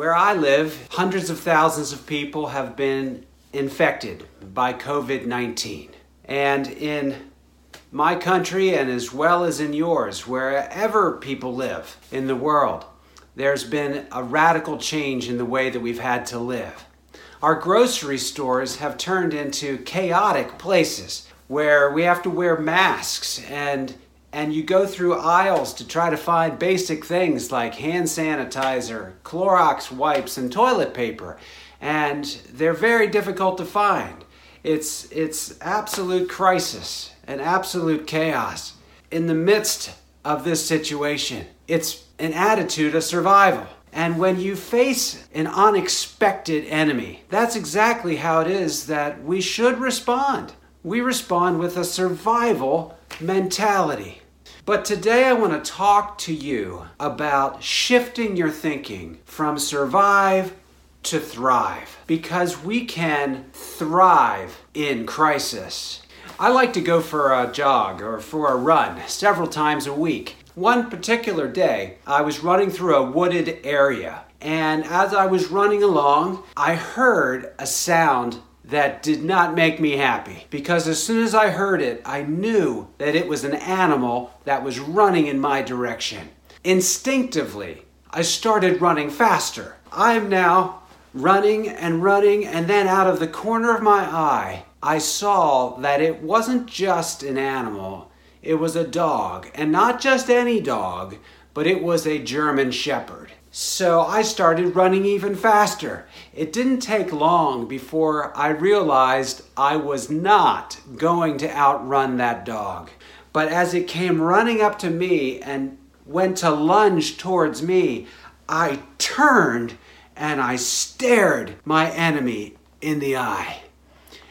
Where I live, hundreds of thousands of people have been infected by COVID 19. And in my country, and as well as in yours, wherever people live in the world, there's been a radical change in the way that we've had to live. Our grocery stores have turned into chaotic places where we have to wear masks and and you go through aisles to try to find basic things like hand sanitizer, Clorox wipes, and toilet paper. And they're very difficult to find. It's, it's absolute crisis and absolute chaos. In the midst of this situation, it's an attitude of survival. And when you face an unexpected enemy, that's exactly how it is that we should respond. We respond with a survival mentality. But today I want to talk to you about shifting your thinking from survive to thrive because we can thrive in crisis. I like to go for a jog or for a run several times a week. One particular day, I was running through a wooded area, and as I was running along, I heard a sound that did not make me happy because as soon as I heard it, I knew that it was an animal that was running in my direction. Instinctively, I started running faster. I am now running and running, and then out of the corner of my eye, I saw that it wasn't just an animal, it was a dog, and not just any dog, but it was a German Shepherd. So I started running even faster. It didn't take long before I realized I was not going to outrun that dog. But as it came running up to me and went to lunge towards me, I turned and I stared my enemy in the eye.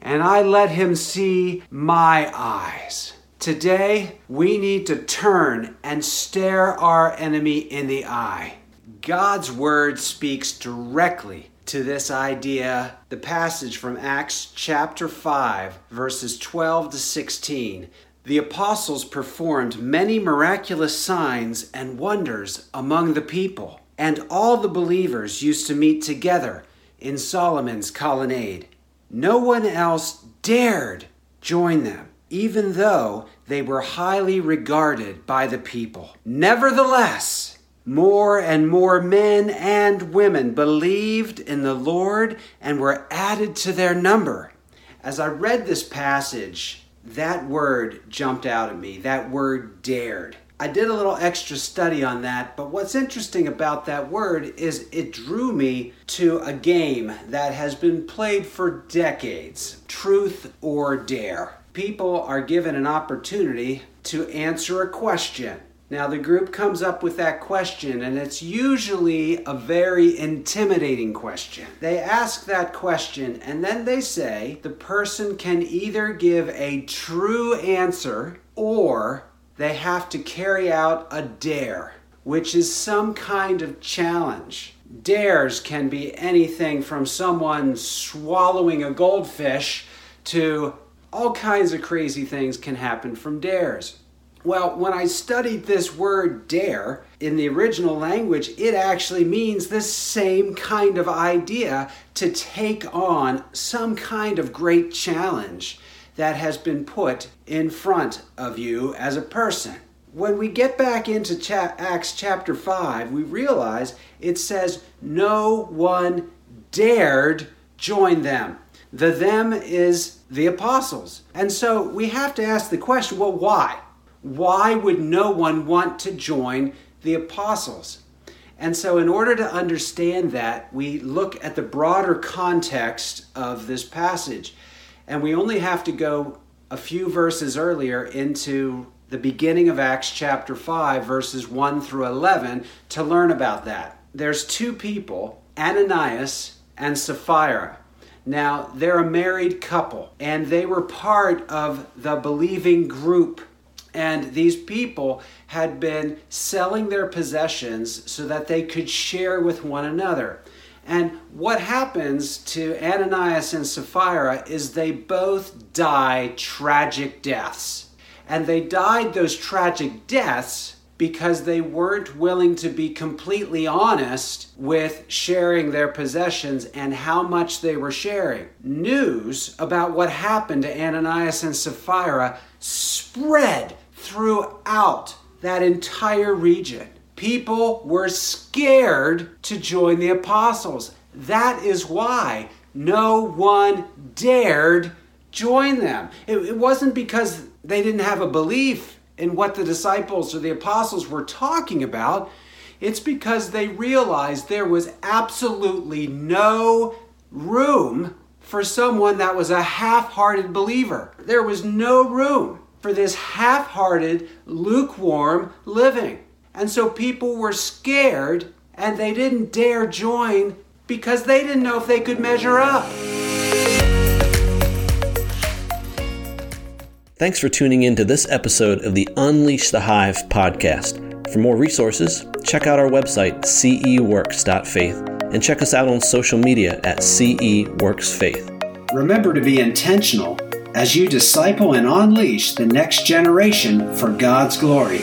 And I let him see my eyes. Today, we need to turn and stare our enemy in the eye. God's word speaks directly to this idea. The passage from Acts chapter 5, verses 12 to 16. The apostles performed many miraculous signs and wonders among the people and all the believers used to meet together in Solomon's colonnade. No one else dared join them, even though they were highly regarded by the people. Nevertheless, more and more men and women believed in the Lord and were added to their number. As I read this passage, that word jumped out at me, that word dared. I did a little extra study on that, but what's interesting about that word is it drew me to a game that has been played for decades truth or dare. People are given an opportunity to answer a question. Now, the group comes up with that question, and it's usually a very intimidating question. They ask that question, and then they say the person can either give a true answer or they have to carry out a dare, which is some kind of challenge. Dares can be anything from someone swallowing a goldfish to all kinds of crazy things can happen from dares. Well, when I studied this word dare in the original language, it actually means this same kind of idea to take on some kind of great challenge that has been put in front of you as a person. When we get back into cha- Acts chapter 5, we realize it says, No one dared join them. The them is the apostles. And so we have to ask the question well, why? Why would no one want to join the apostles? And so, in order to understand that, we look at the broader context of this passage. And we only have to go a few verses earlier into the beginning of Acts chapter 5, verses 1 through 11, to learn about that. There's two people, Ananias and Sapphira. Now, they're a married couple, and they were part of the believing group. And these people had been selling their possessions so that they could share with one another. And what happens to Ananias and Sapphira is they both die tragic deaths. And they died those tragic deaths because they weren't willing to be completely honest with sharing their possessions and how much they were sharing. News about what happened to Ananias and Sapphira spread throughout that entire region. People were scared to join the apostles. That is why no one dared join them. It, it wasn't because they didn't have a belief in what the disciples or the apostles were talking about, it's because they realized there was absolutely no room for someone that was a half hearted believer. There was no room for this half hearted, lukewarm living. And so people were scared and they didn't dare join because they didn't know if they could measure up. Thanks for tuning in to this episode of the Unleash the Hive podcast. For more resources, check out our website, ceworks.faith, and check us out on social media at ceworksfaith. Remember to be intentional as you disciple and unleash the next generation for God's glory.